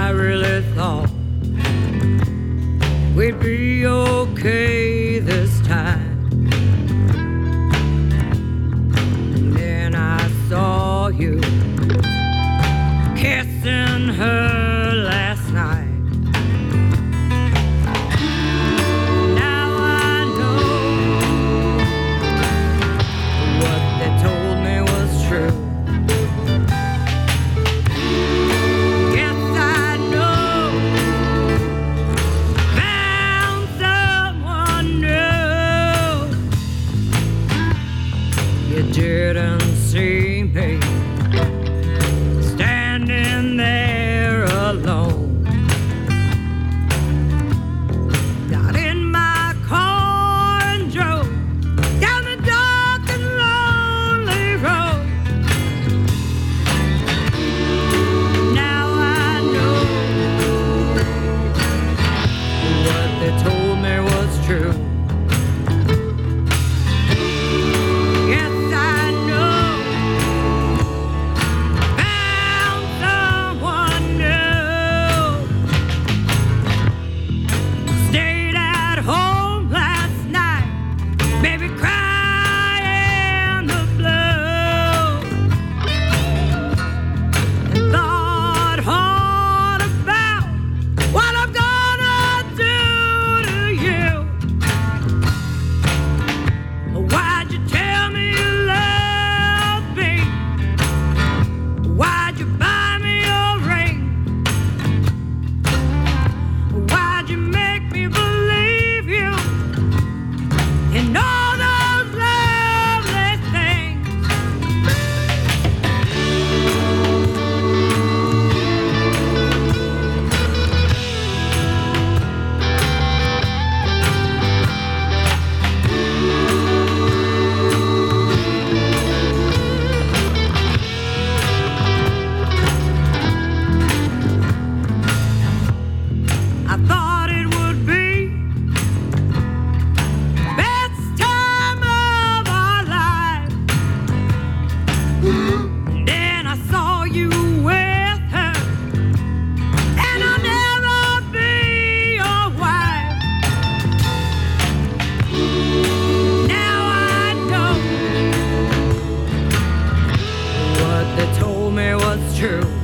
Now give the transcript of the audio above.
I really thought we'd be okay. Then I saw you with her, and I'll never be your wife. Now I know what they told me was true.